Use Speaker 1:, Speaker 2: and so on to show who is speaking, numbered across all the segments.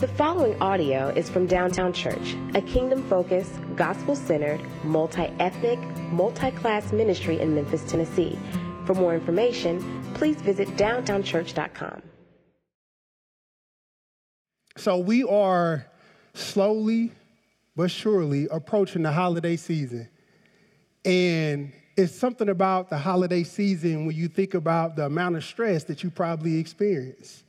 Speaker 1: The following audio is from Downtown Church, a kingdom focused, gospel centered, multi ethnic, multi class ministry in Memphis, Tennessee. For more information, please visit downtownchurch.com.
Speaker 2: So we are slowly but surely approaching the holiday season. And it's something about the holiday season when you think about the amount of stress that you probably experience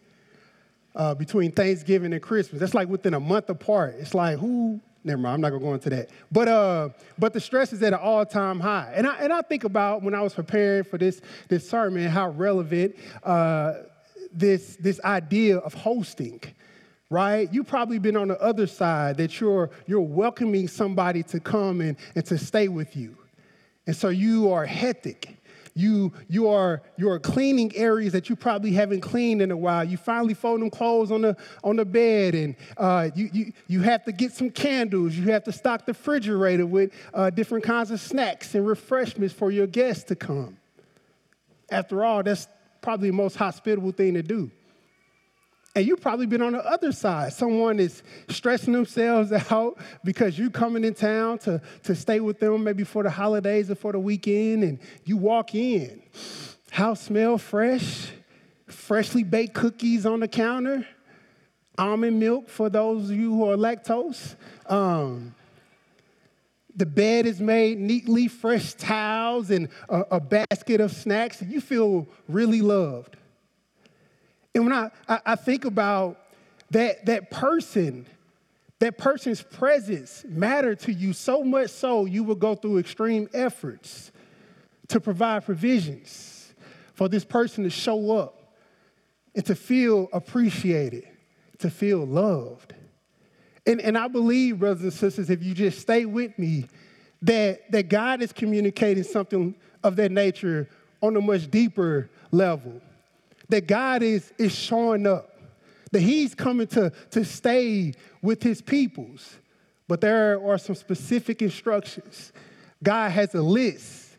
Speaker 2: uh, between Thanksgiving and Christmas. That's like within a month apart. It's like who? Never mind. I'm not gonna go into that. But uh, but the stress is at an all-time high. And I and I think about when I was preparing for this this sermon how relevant uh, this this idea of hosting right? You've probably been on the other side that you're, you're welcoming somebody to come and, and to stay with you. And so you are hectic. You, you, are, you are cleaning areas that you probably haven't cleaned in a while. You finally fold them clothes on the, on the bed, and uh, you, you, you have to get some candles. You have to stock the refrigerator with uh, different kinds of snacks and refreshments for your guests to come. After all, that's probably the most hospitable thing to do. And you've probably been on the other side. Someone is stressing themselves out because you're coming in town to, to stay with them maybe for the holidays or for the weekend, and you walk in. House smell fresh, freshly baked cookies on the counter, almond milk for those of you who are lactose. Um, the bed is made neatly, fresh towels, and a, a basket of snacks. And you feel really loved. And when I, I, think about that, that person, that person's presence mattered to you so much so you will go through extreme efforts to provide provisions for this person to show up and to feel appreciated, to feel loved. And, and I believe, brothers and sisters, if you just stay with me, that, that God is communicating something of that nature on a much deeper level that God is, is showing up, that He's coming to, to stay with His peoples. But there are some specific instructions. God has a list.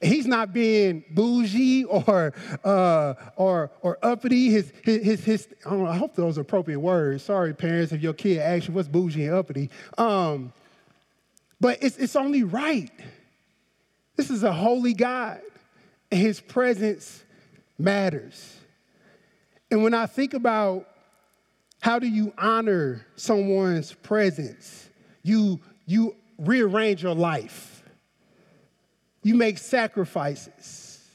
Speaker 2: He's not being bougie or, uh, or, or uppity. His, his, his, his I, know, I, hope those are appropriate words. Sorry, parents, if your kid asks you what's bougie and uppity. Um, but it's, it's only right. This is a holy God, and his presence matters. And when I think about how do you honor someone's presence, you, you rearrange your life. You make sacrifices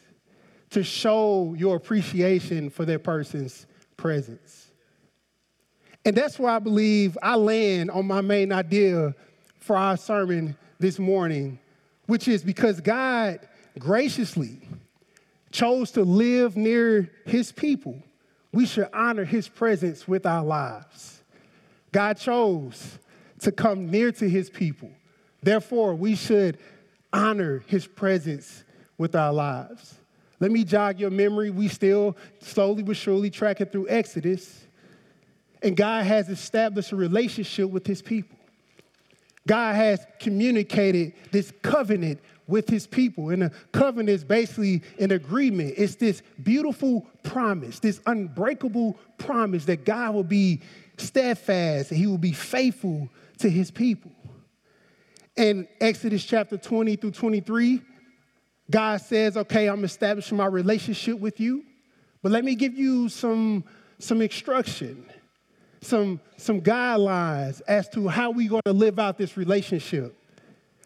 Speaker 2: to show your appreciation for that person's presence. And that's where I believe I land on my main idea for our sermon this morning, which is because God graciously chose to live near his people we should honor his presence with our lives. God chose to come near to his people. Therefore, we should honor his presence with our lives. Let me jog your memory. We still slowly but surely tracking through Exodus. And God has established a relationship with his people. God has communicated this covenant with his people. And a covenant is basically an agreement. It's this beautiful promise, this unbreakable promise that God will be steadfast and he will be faithful to his people. In Exodus chapter 20 through 23, God says, okay, I'm establishing my relationship with you, but let me give you some, some instruction, some, some guidelines as to how we're going to live out this relationship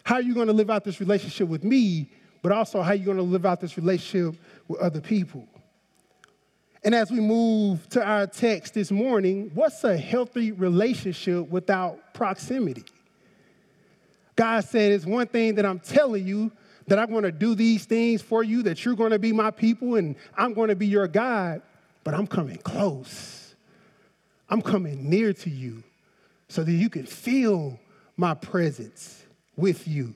Speaker 2: how are you going to live out this relationship with me, but also how are you going to live out this relationship with other people? And as we move to our text this morning, what's a healthy relationship without proximity? God said, It's one thing that I'm telling you that I'm going to do these things for you, that you're going to be my people and I'm going to be your God, but I'm coming close. I'm coming near to you so that you can feel my presence with you.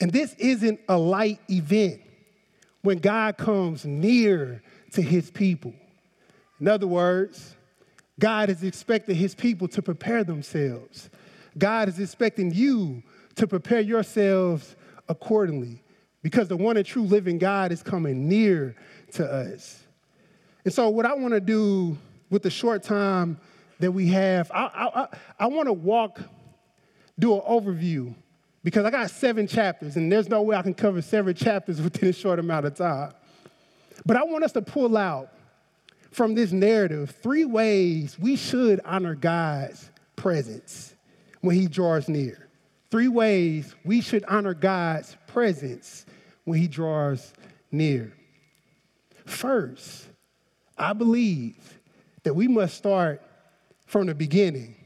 Speaker 2: And this isn't a light event when God comes near to his people. In other words, God is expecting his people to prepare themselves. God is expecting you to prepare yourselves accordingly because the one and true living God is coming near to us. And so, what I want to do with the short time that we have. I, I, I, I want to walk, do an overview, because I got seven chapters, and there's no way I can cover seven chapters within a short amount of time. But I want us to pull out from this narrative three ways we should honor God's presence when He draws near. Three ways we should honor God's presence when He draws near. First, I believe that we must start from the beginning.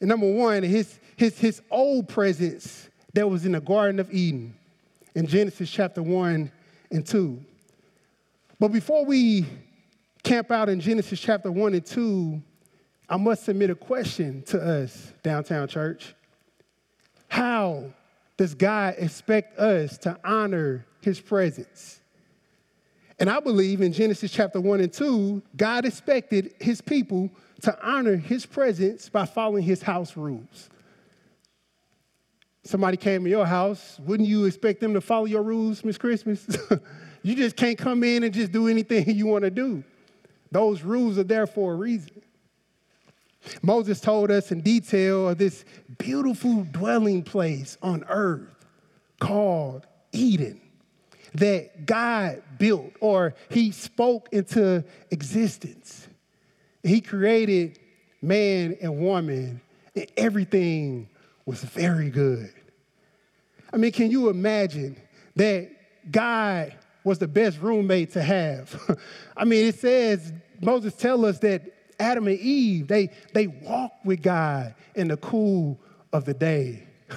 Speaker 2: And number one, his, his, his old presence that was in the Garden of Eden in Genesis chapter 1 and 2. But before we camp out in Genesis chapter 1 and 2, I must submit a question to us, downtown church. How does God expect us to honor his presence? And I believe in Genesis chapter 1 and 2, God expected his people to honor his presence by following his house rules. Somebody came to your house, wouldn't you expect them to follow your rules, Miss Christmas? you just can't come in and just do anything you want to do. Those rules are there for a reason. Moses told us in detail of this beautiful dwelling place on earth called Eden that God built or he spoke into existence. He created man and woman, and everything was very good. I mean, can you imagine that God was the best roommate to have? I mean, it says, Moses tell us that Adam and Eve, they, they walked with God in the cool of the day.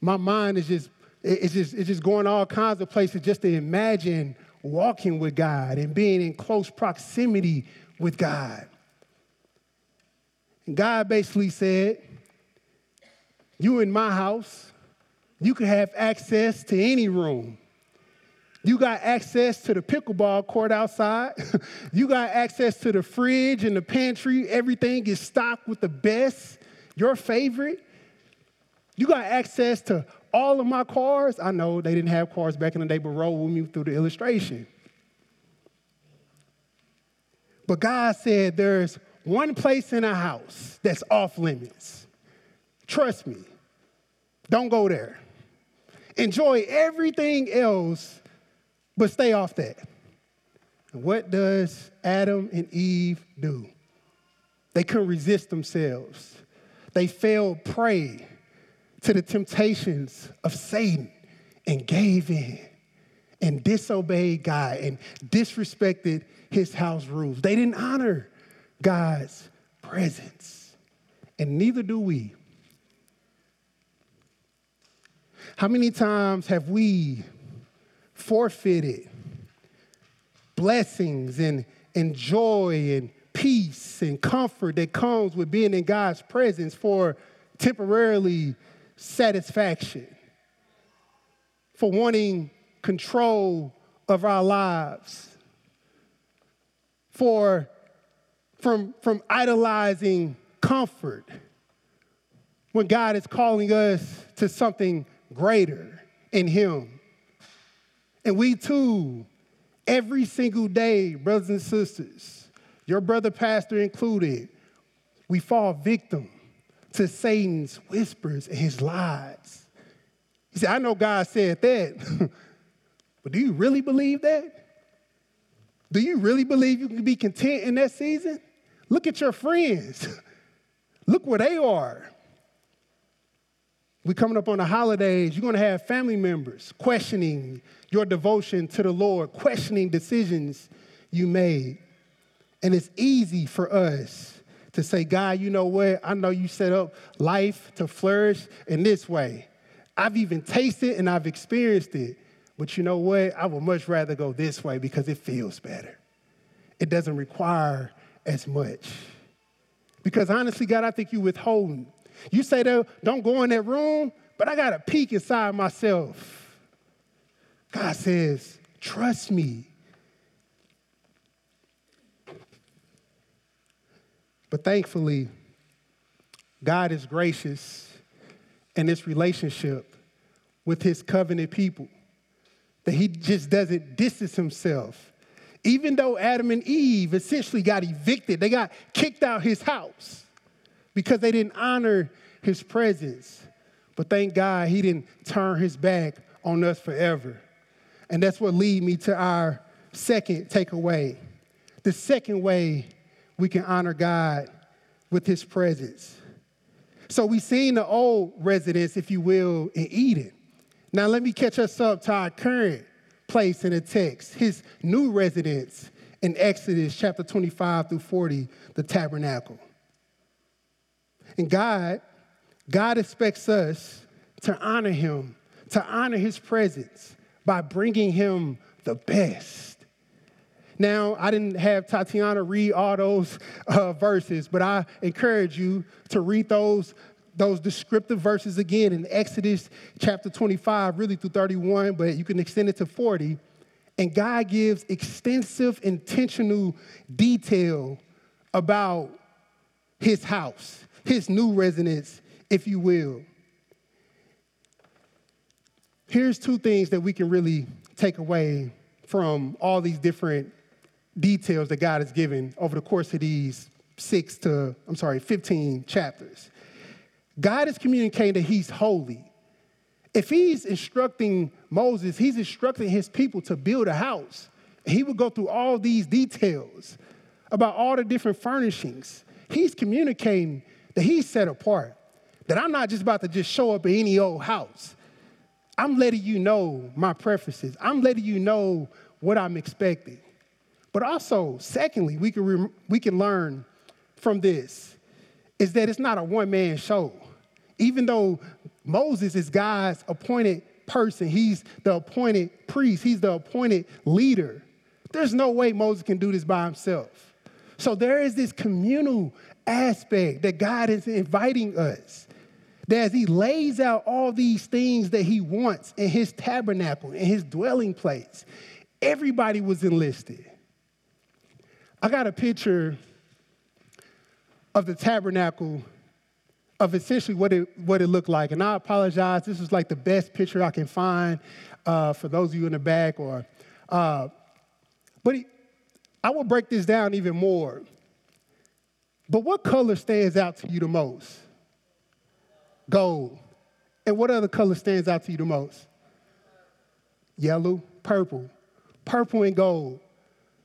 Speaker 2: My mind is just it's just, it's just going all kinds of places just to imagine walking with God and being in close proximity with God. And God basically said, You in my house, you can have access to any room. You got access to the pickleball court outside. you got access to the fridge and the pantry. Everything is stocked with the best, your favorite. You got access to all of my cars, I know they didn't have cars back in the day, but roll with me through the illustration. But God said there's one place in a house that's off limits. Trust me, don't go there. Enjoy everything else, but stay off that. And what does Adam and Eve do? They couldn't resist themselves. They fell prey to the temptations of Satan and gave in and disobeyed God and disrespected his house rules. They didn't honor God's presence, and neither do we. How many times have we forfeited blessings and, and joy and peace and comfort that comes with being in God's presence for temporarily satisfaction, for wanting control of our lives, for from, from idolizing comfort when God is calling us to something greater in Him. And we too, every single day, brothers and sisters, your brother pastor included, we fall victim to Satan's whispers and his lies. He said, I know God said that, but do you really believe that? Do you really believe you can be content in that season? Look at your friends. Look where they are. We're coming up on the holidays. You're going to have family members questioning your devotion to the Lord, questioning decisions you made. And it's easy for us to say, God, you know what? I know you set up life to flourish in this way. I've even tasted and I've experienced it. But you know what? I would much rather go this way because it feels better. It doesn't require as much. Because honestly, God, I think you withholding. You say that don't go in that room, but I got a peek inside myself. God says, trust me. But thankfully, God is gracious in this relationship with his covenant people. That he just doesn't distance himself. Even though Adam and Eve essentially got evicted, they got kicked out his house because they didn't honor his presence. But thank God he didn't turn his back on us forever. And that's what lead me to our second takeaway. The second way we can honor God with his presence. So we've seen the old residence, if you will, in Eden. Now let me catch us up to our current place in the text, his new residence in Exodus chapter 25 through 40, the tabernacle. And God, God expects us to honor him, to honor his presence by bringing him the best. Now, I didn't have Tatiana read all those uh, verses, but I encourage you to read those, those descriptive verses again in Exodus chapter 25, really through 31, but you can extend it to 40. And God gives extensive, intentional detail about his house, his new residence, if you will. Here's two things that we can really take away from all these different details that God has given over the course of these six to, I'm sorry, 15 chapters. God is communicating that He's holy. If He's instructing Moses, He's instructing His people to build a house. He would go through all these details about all the different furnishings. He's communicating that He's set apart, that I'm not just about to just show up in any old house. I'm letting you know my preferences. I'm letting you know what I'm expecting. But also, secondly, we can, re- we can learn from this is that it's not a one man show. Even though Moses is God's appointed person, he's the appointed priest, he's the appointed leader. There's no way Moses can do this by himself. So there is this communal aspect that God is inviting us. That as he lays out all these things that he wants in his tabernacle, in his dwelling place, everybody was enlisted. I got a picture of the tabernacle of essentially what it, what it looked like. And I apologize, this is like the best picture I can find uh, for those of you in the back. Or, uh, but I will break this down even more. But what color stands out to you the most? Gold. And what other color stands out to you the most? Yellow, purple. Purple and gold.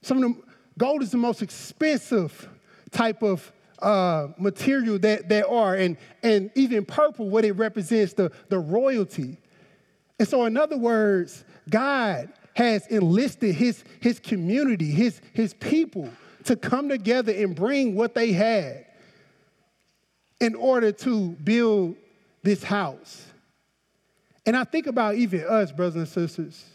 Speaker 2: Some of them, Gold is the most expensive type of uh, material that there are, and, and even purple, what it represents, the, the royalty. And so, in other words, God has enlisted his, his community, his, his people, to come together and bring what they had in order to build this house. And I think about even us, brothers and sisters.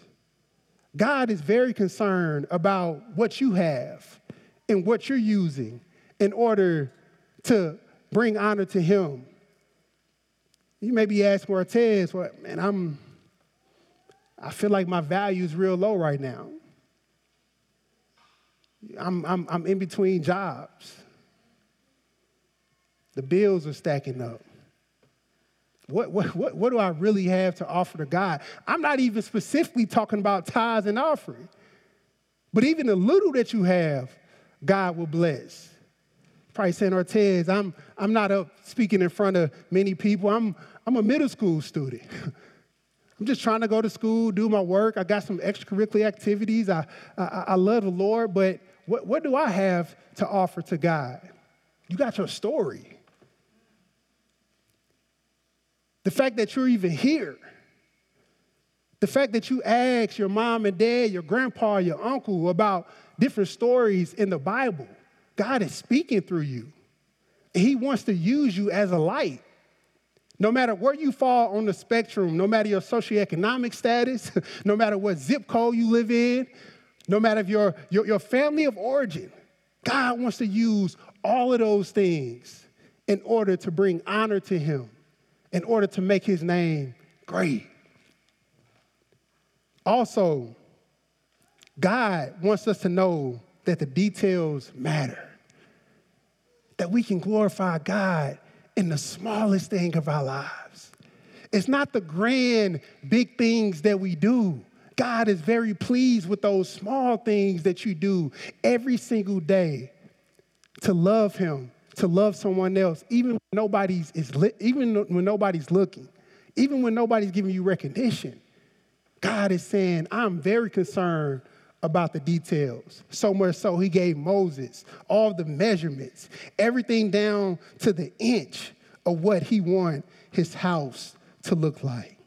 Speaker 2: God is very concerned about what you have and what you're using in order to bring honor to Him. You may be asking Artez, well, man, I'm, I feel like my value is real low right now. I'm, I'm, I'm in between jobs. The bills are stacking up. What, what, what, what do I really have to offer to God? I'm not even specifically talking about tithes and offering. But even the little that you have, God will bless. Probably saying, Artez, I'm, I'm not up speaking in front of many people. I'm, I'm a middle school student. I'm just trying to go to school, do my work. I got some extracurricular activities. I, I, I love the Lord, but what, what do I have to offer to God? You got your story. The fact that you're even here. The fact that you ask your mom and dad, your grandpa, your uncle about different stories in the Bible. God is speaking through you. He wants to use you as a light. No matter where you fall on the spectrum, no matter your socioeconomic status, no matter what zip code you live in, no matter if your, your, your family of origin, God wants to use all of those things in order to bring honor to him in order to make his name great. Also, God wants us to know that the details matter, that we can glorify God in the smallest thing of our lives. It's not the grand, big things that we do God is very pleased with those small things that you do every single day to love Him, to love someone else, even when nobody's is li- even when nobody's looking, even when nobody's giving you recognition. God is saying, I'm very concerned about the details. So much so, he gave Moses all the measurements, everything down to the inch of what he wanted his house to look like.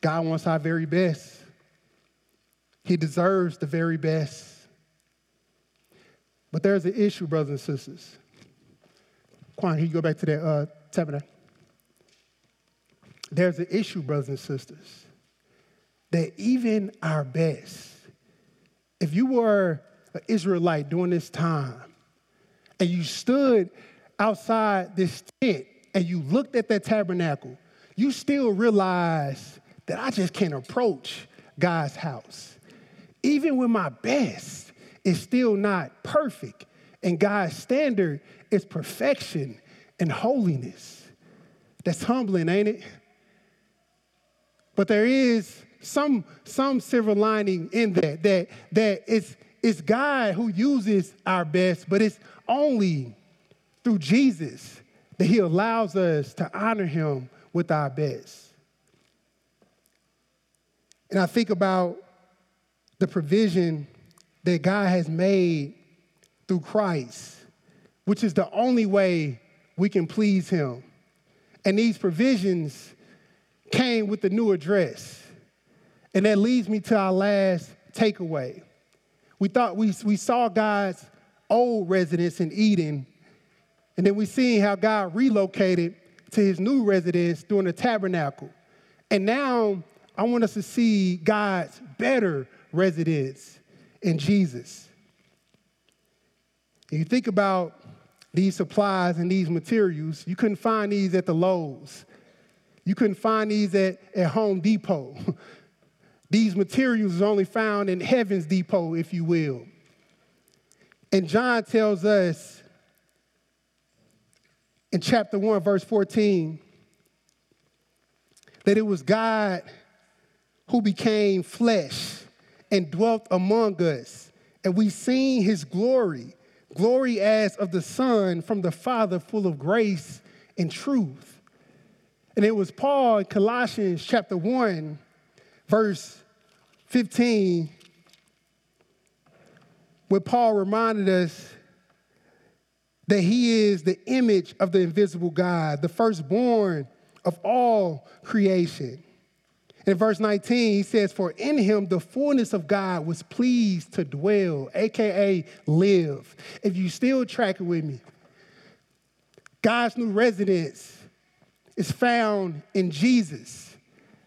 Speaker 2: God wants our very best. He deserves the very best. But there's an issue, brothers and sisters. Quan, can you go back to that uh, tabernacle? There's an issue, brothers and sisters, that even our best, if you were an Israelite during this time and you stood outside this tent and you looked at that tabernacle, you still realize that I just can't approach God's house. Even with my best, it's still not perfect. And God's standard is perfection and holiness. That's humbling, ain't it? But there is some, some silver lining in that, that, that it's, it's God who uses our best, but it's only through Jesus that he allows us to honor him with our best. And I think about the provision that God has made through Christ, which is the only way we can please him. And these provisions came with the new address. And that leads me to our last takeaway. We thought we, we saw God's old residence in Eden, and then we seen how God relocated to his new residence during the tabernacle. And now I want us to see God's better residence in Jesus. And you think about these supplies and these materials, you couldn't find these at the Lowe's. You couldn't find these at, at Home Depot. these materials are only found in Heaven's Depot, if you will. And John tells us in chapter 1, verse 14, that it was God who became flesh and dwelt among us. And we seen his glory, glory as of the Son from the Father, full of grace and truth. And it was Paul in Colossians chapter 1, verse 15, where Paul reminded us that he is the image of the invisible God, the firstborn of all creation. In verse 19, he says, For in him the fullness of God was pleased to dwell, AKA live. If you still tracking with me, God's new residence is found in Jesus.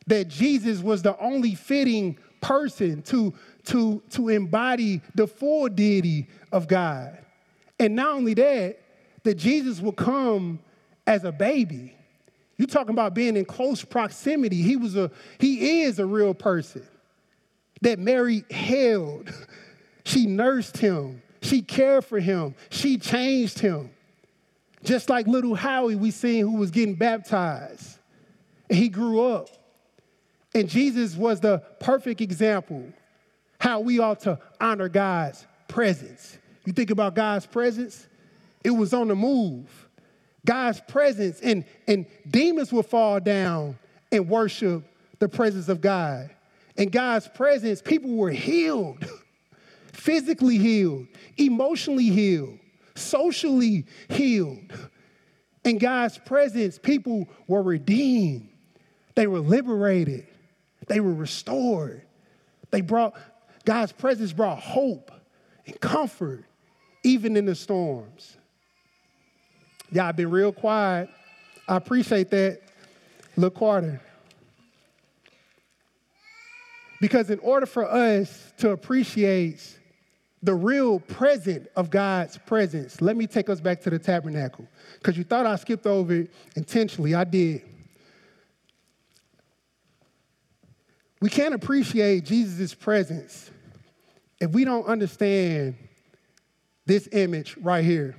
Speaker 2: That Jesus was the only fitting person to, to, to embody the full deity of God. And not only that, that Jesus will come as a baby. You're talking about being in close proximity. He was a he is a real person that Mary held. She nursed him. She cared for him. She changed him. Just like little Howie we seen who was getting baptized. And he grew up. And Jesus was the perfect example how we ought to honor God's presence. You think about God's presence, it was on the move. God's presence, and, and demons will fall down and worship the presence of God. In God's presence, people were healed, physically healed, emotionally healed, socially healed. In God's presence, people were redeemed, they were liberated, they were restored. They brought, God's presence brought hope and comfort, even in the storms. Y'all been real quiet. I appreciate that, LaQuarter. Because in order for us to appreciate the real present of God's presence, let me take us back to the tabernacle. Because you thought I skipped over it intentionally. I did. We can't appreciate Jesus' presence if we don't understand this image right here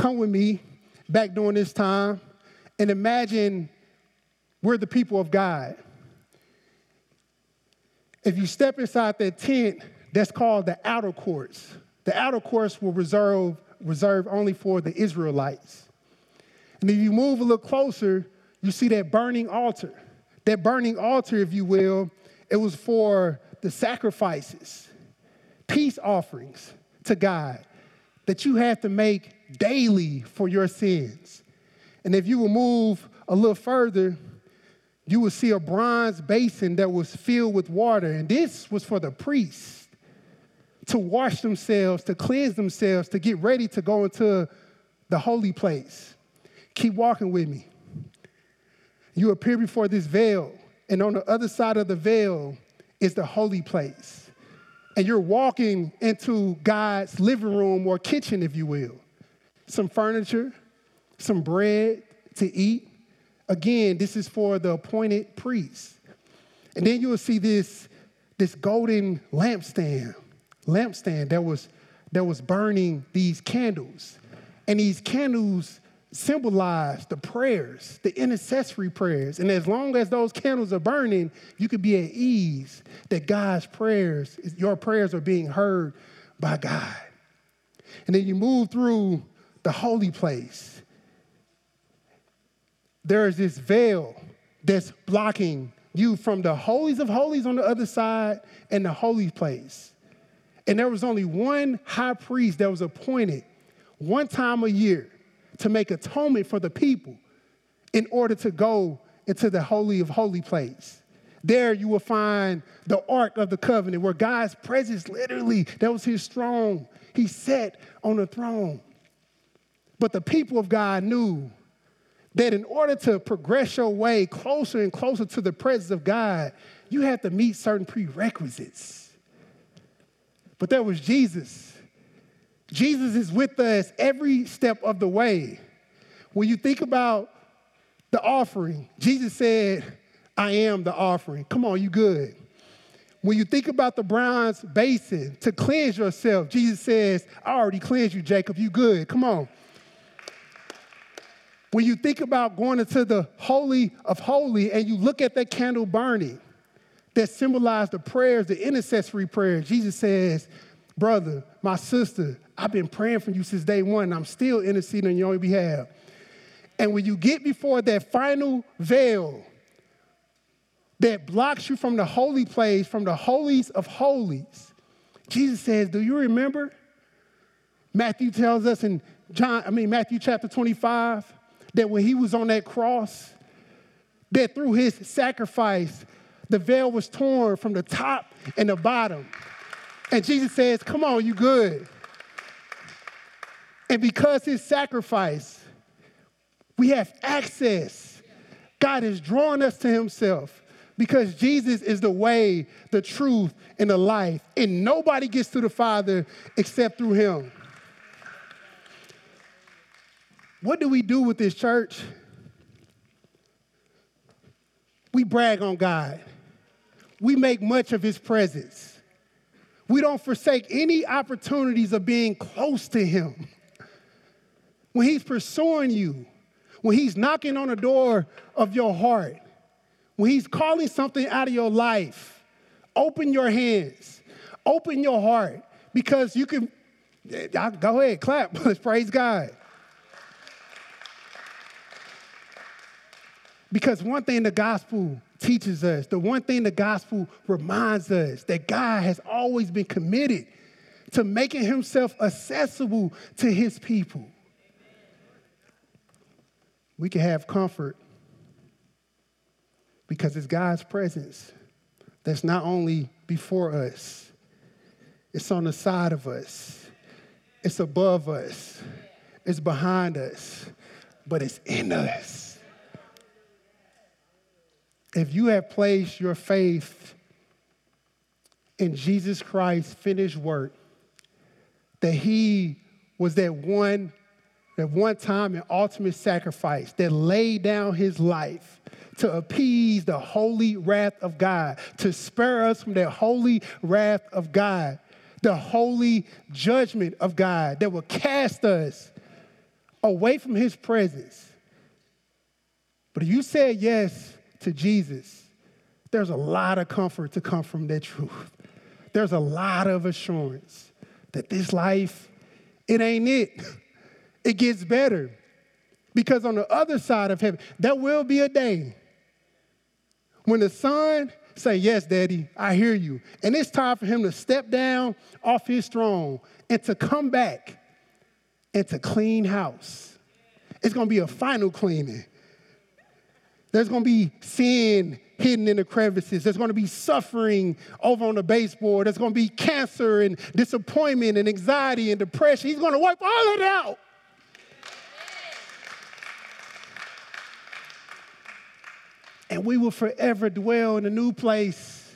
Speaker 2: come with me back during this time and imagine we're the people of God. If you step inside that tent, that's called the outer courts. The outer courts were reserved, reserved only for the Israelites. And if you move a little closer, you see that burning altar. That burning altar, if you will, it was for the sacrifices, peace offerings to God that you have to make daily for your sins. And if you will move a little further, you will see a bronze basin that was filled with water. And this was for the priests to wash themselves, to cleanse themselves, to get ready to go into the holy place. Keep walking with me. You appear before this veil, and on the other side of the veil is the holy place. And you're walking into God's living room or kitchen, if you will. Some furniture, some bread to eat. Again, this is for the appointed priests. And then you will see this, this golden lampstand, lampstand that was, that was burning these candles. And these candles symbolize the prayers, the intercessory prayers. And as long as those candles are burning, you could be at ease that God's prayers, your prayers are being heard by God. And then you move through the holy place. There is this veil that's blocking you from the holies of holies on the other side and the holy place. And there was only one high priest that was appointed one time a year to make atonement for the people in order to go into the Holy of Holy place. There you will find the Ark of the Covenant where God's presence literally, that was his throne. He sat on the throne. But the people of God knew that in order to progress your way closer and closer to the presence of God, you have to meet certain prerequisites. But that was Jesus. Jesus is with us every step of the way. When you think about the offering, Jesus said, I am the offering. Come on, you good. When you think about the bronze basin to cleanse yourself, Jesus says, I already cleansed you, Jacob. You good. Come on. When you think about going into the Holy of Holy and you look at that candle burning that symbolized the prayers, the intercessory prayers, Jesus says, Brother, my sister, I've been praying for you since day one, I'm still interceding on your behalf. And when you get before that final veil that blocks you from the holy place, from the holies of holies, Jesus says, Do you remember? Matthew tells us in John, I mean Matthew chapter 25, that when he was on that cross, that through his sacrifice, the veil was torn from the top and the bottom. And Jesus says, Come on, you good. And because his sacrifice, we have access. God is drawing us to himself because Jesus is the way, the truth, and the life. And nobody gets to the Father except through him. What do we do with this church? We brag on God. We make much of his presence. We don't forsake any opportunities of being close to him when He's pursuing you, when He's knocking on the door of your heart, when He's calling something out of your life, open your hands, open your heart, because you can. Go ahead, clap. Let's praise God. Because one thing the gospel teaches us, the one thing the gospel reminds us, that God has always been committed to making himself accessible to his people we can have comfort because it's God's presence that's not only before us, it's on the side of us, it's above us, it's behind us, but it's in us. If you have placed your faith in Jesus Christ's finished work, that He was that one that one time an ultimate sacrifice that laid down his life to appease the holy wrath of God, to spare us from that holy wrath of God, the holy judgment of God that will cast us away from his presence. But if you said yes to Jesus, There's a lot of comfort to come from that truth. There's a lot of assurance that this life, it ain't it. It gets better. Because on the other side of heaven, there will be a day when the son say, Yes, daddy, I hear you. And it's time for him to step down off his throne and to come back and to clean house. It's gonna be a final cleaning. There's gonna be sin hidden in the crevices. There's going to be suffering over on the baseboard. There's going to be cancer and disappointment and anxiety and depression. He's going to wipe all of it out. And we will forever dwell in a new place,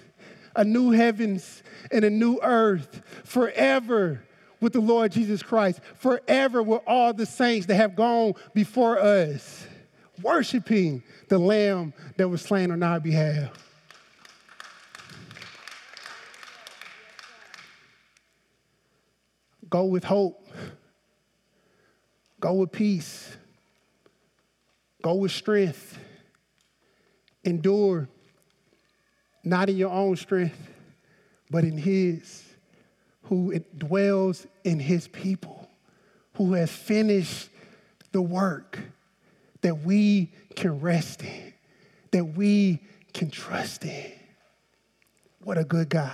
Speaker 2: a new heavens and a new earth, forever with the Lord Jesus Christ, forever with all the saints that have gone before us, worshiping the lamb that was slain on our behalf. Go with hope. Go with peace. Go with strength. Endure, not in your own strength, but in His, who dwells in His people, who has finished the work that we can rest in, that we can trust in. What a good God.